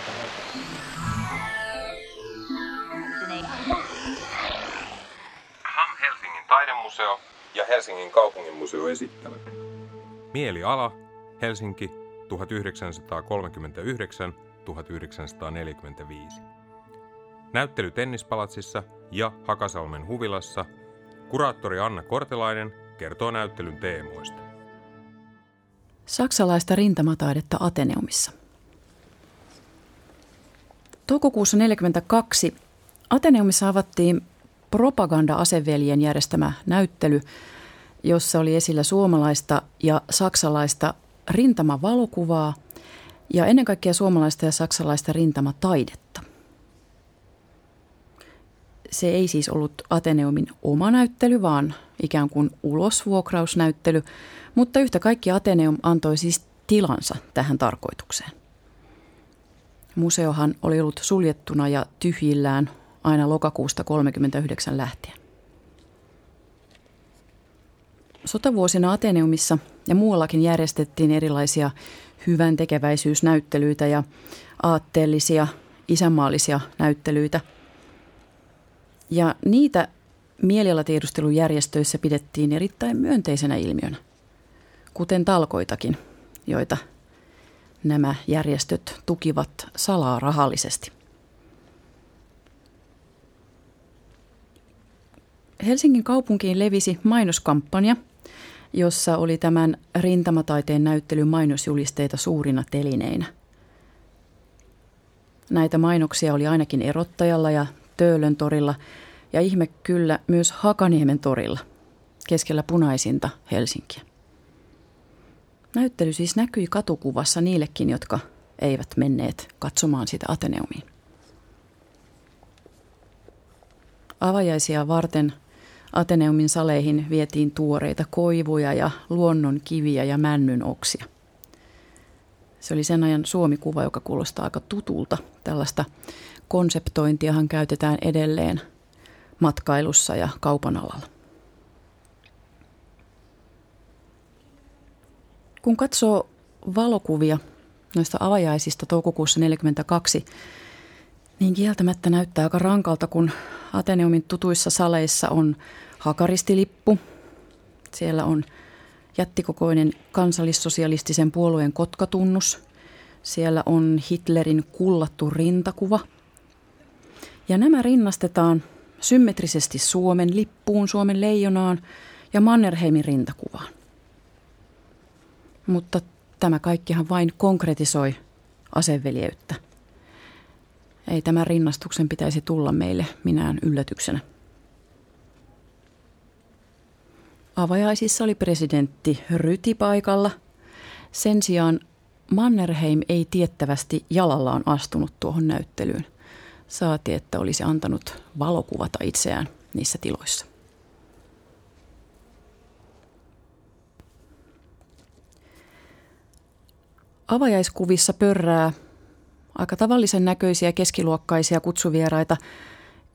Taholta. HAM Helsingin taidemuseo ja Helsingin kaupunginmuseo esittävät. Mieliala, Helsinki, 1939-1945. Näyttely Tennispalatsissa ja Hakasalmen huvilassa. Kuraattori Anna Kortelainen kertoo näyttelyn teemoista. Saksalaista rintamataidetta Ateneumissa. Toukokuussa 1942 Ateneumissa avattiin propaganda-aseveljen järjestämä näyttely, jossa oli esillä suomalaista ja saksalaista rintamavalokuvaa ja ennen kaikkea suomalaista ja saksalaista rintamataidetta. Se ei siis ollut Ateneumin oma näyttely, vaan ikään kuin ulosvuokrausnäyttely, mutta yhtä kaikki Ateneum antoi siis tilansa tähän tarkoitukseen. Museohan oli ollut suljettuna ja tyhjillään aina lokakuusta 1939 lähtien. Sotavuosina Ateneumissa ja muuallakin järjestettiin erilaisia hyvän tekeväisyysnäyttelyitä ja aatteellisia, isänmaallisia näyttelyitä. Ja niitä mielialatiedustelujärjestöissä pidettiin erittäin myönteisenä ilmiönä, kuten talkoitakin, joita nämä järjestöt tukivat salaa rahallisesti. Helsingin kaupunkiin levisi mainoskampanja, jossa oli tämän rintamataiteen näyttelyn mainosjulisteita suurina telineinä. Näitä mainoksia oli ainakin Erottajalla ja Töölön torilla ja ihme kyllä myös Hakaniemen torilla, keskellä punaisinta Helsinkiä. Näyttely siis näkyi katukuvassa niillekin, jotka eivät menneet katsomaan sitä Ateneumiin. Avajaisia varten Ateneumin saleihin vietiin tuoreita koivuja ja luonnon kiviä ja männyn oksia. Se oli sen ajan suomikuva, joka kuulostaa aika tutulta. Tällaista konseptointiahan käytetään edelleen matkailussa ja kaupan alalla. Kun katsoo valokuvia noista avajaisista toukokuussa 1942, niin kieltämättä näyttää aika rankalta, kun Ateneumin tutuissa saleissa on hakaristilippu. Siellä on jättikokoinen kansallissosialistisen puolueen kotkatunnus. Siellä on Hitlerin kullattu rintakuva. Ja nämä rinnastetaan symmetrisesti Suomen lippuun, Suomen leijonaan ja Mannerheimin rintakuvaan. Mutta tämä kaikkihan vain konkretisoi aseveljeyttä. Ei tämän rinnastuksen pitäisi tulla meille minään yllätyksenä. Avajaisissa oli presidentti Ryti paikalla. Sen sijaan Mannerheim ei tiettävästi jalallaan astunut tuohon näyttelyyn. Saati, että olisi antanut valokuvata itseään niissä tiloissa. Avajaiskuvissa pörrää aika tavallisen näköisiä keskiluokkaisia kutsuvieraita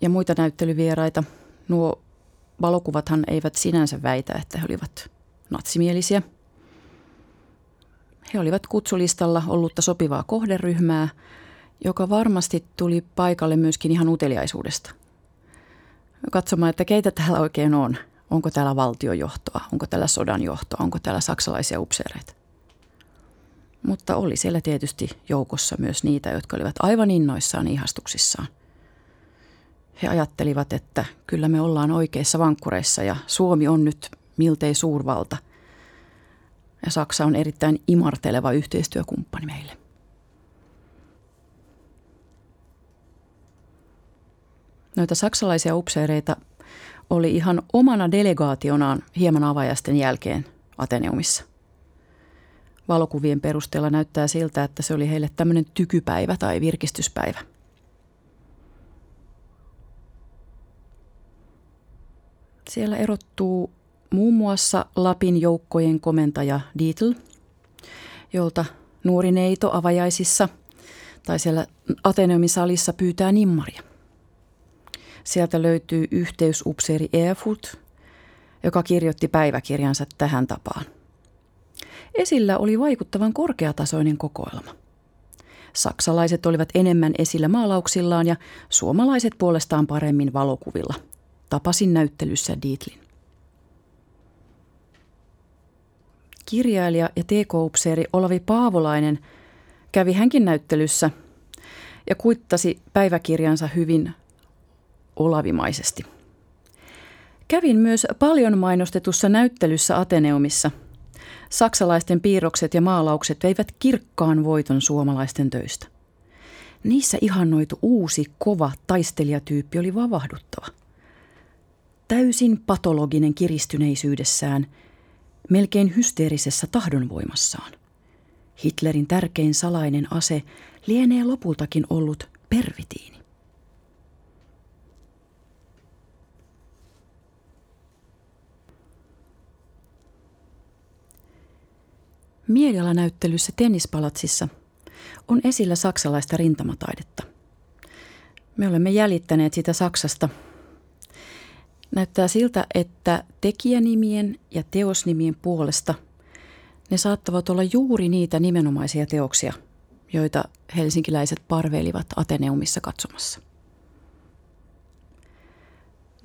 ja muita näyttelyvieraita. Nuo valokuvathan eivät sinänsä väitä, että he olivat natsimielisiä. He olivat kutsulistalla ollutta sopivaa kohderyhmää, joka varmasti tuli paikalle myöskin ihan uteliaisuudesta. Katsomaan, että keitä täällä oikein on. Onko täällä valtiojohtoa, onko täällä sodan johtoa, onko täällä saksalaisia upseereita. Mutta oli siellä tietysti joukossa myös niitä, jotka olivat aivan innoissaan ihastuksissaan. He ajattelivat, että kyllä me ollaan oikeissa vankkureissa ja Suomi on nyt miltei suurvalta. Ja Saksa on erittäin imarteleva yhteistyökumppani meille. Noita saksalaisia upseereita oli ihan omana delegaationaan hieman avajaisten jälkeen Ateneumissa – valokuvien perusteella näyttää siltä, että se oli heille tämmöinen tykypäivä tai virkistyspäivä. Siellä erottuu muun muassa Lapin joukkojen komentaja Dietl, jolta nuori neito avajaisissa tai siellä Ateneumin salissa pyytää nimmaria. Sieltä löytyy yhteysupseeri Erfurt, joka kirjoitti päiväkirjansa tähän tapaan. Esillä oli vaikuttavan korkeatasoinen kokoelma. Saksalaiset olivat enemmän esillä maalauksillaan ja suomalaiset puolestaan paremmin valokuvilla. Tapasin näyttelyssä Dietlin. Kirjailija ja TK-upseeri Olavi Paavolainen kävi hänkin näyttelyssä ja kuittasi päiväkirjansa hyvin olavimaisesti. Kävin myös paljon mainostetussa näyttelyssä Ateneumissa. Saksalaisten piirrokset ja maalaukset veivät kirkkaan voiton suomalaisten töistä. Niissä ihannoitu uusi, kova taistelijatyyppi oli vavahduttava. Täysin patologinen kiristyneisyydessään, melkein hysteerisessä tahdonvoimassaan. Hitlerin tärkein salainen ase lienee lopultakin ollut pervitiini. Mielialanäyttelyssä Tennispalatsissa on esillä saksalaista rintamataidetta. Me olemme jäljittäneet sitä Saksasta. Näyttää siltä, että tekijänimien ja teosnimien puolesta ne saattavat olla juuri niitä nimenomaisia teoksia, joita helsinkiläiset parveilivat Ateneumissa katsomassa.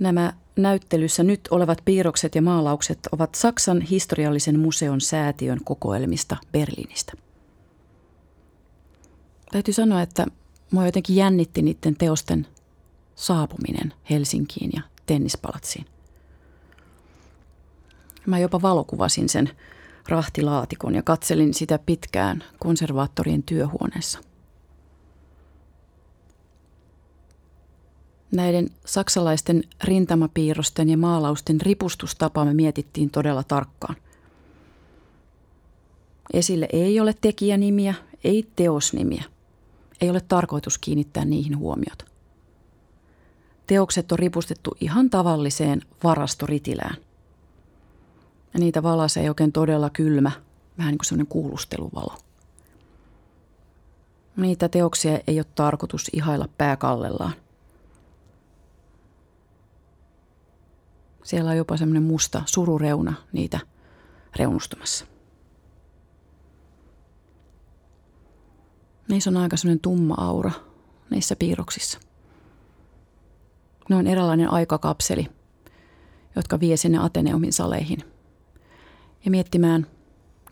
Nämä näyttelyssä nyt olevat piirrokset ja maalaukset ovat Saksan historiallisen museon säätiön kokoelmista Berliinistä. Täytyy sanoa, että mua jotenkin jännitti niiden teosten saapuminen Helsinkiin ja tennispalatsiin. Mä jopa valokuvasin sen rahtilaatikon ja katselin sitä pitkään konservaattorien työhuoneessa. Näiden saksalaisten rintamapiirrosten ja maalausten ripustustapa me mietittiin todella tarkkaan. Esille ei ole tekijänimiä, ei teosnimiä. Ei ole tarkoitus kiinnittää niihin huomiota. Teokset on ripustettu ihan tavalliseen varastoritilään. Ja niitä valasee oikein todella kylmä, vähän niin kuin sellainen kuulusteluvalo. Niitä teoksia ei ole tarkoitus ihailla pääkallellaan – Siellä on jopa semmoinen musta surureuna niitä reunustumassa. Niissä on aika semmoinen tumma aura niissä piirroksissa. Ne on eräänlainen aikakapseli, jotka vie sinne Ateneumin saleihin. Ja miettimään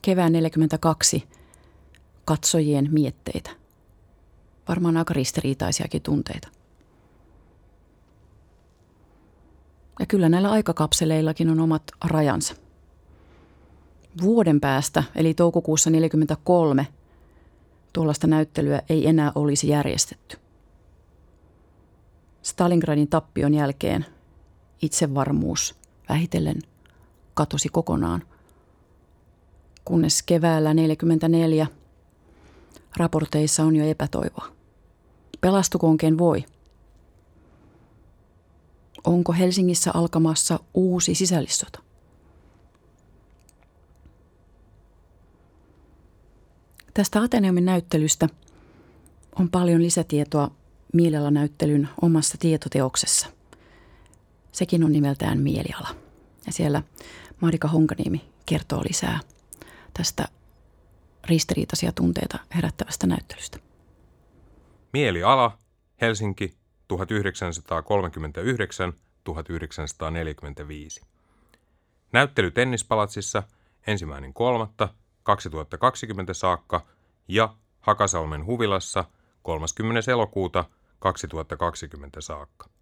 kevään 42 katsojien mietteitä. Varmaan aika ristiriitaisiakin tunteita. Ja kyllä näillä aikakapseleillakin on omat rajansa. Vuoden päästä, eli toukokuussa 1943, tuollaista näyttelyä ei enää olisi järjestetty. Stalingradin tappion jälkeen itsevarmuus vähitellen katosi kokonaan, kunnes keväällä 1944 raporteissa on jo epätoivoa. Pelastukoon ken voi – Onko Helsingissä alkamassa uusi sisällissota? Tästä Ateneumin näyttelystä on paljon lisätietoa Mieliala-näyttelyn omassa tietoteoksessa. Sekin on nimeltään Mieliala. Ja siellä Marika Honkaniemi kertoo lisää tästä ristiriitaisia tunteita herättävästä näyttelystä. Mieliala, Helsinki, 1939-1945. Näyttely Tennispalatsissa ensimmäinen kolmatta 2020 saakka ja Hakasalmen huvilassa 30. elokuuta 2020 saakka.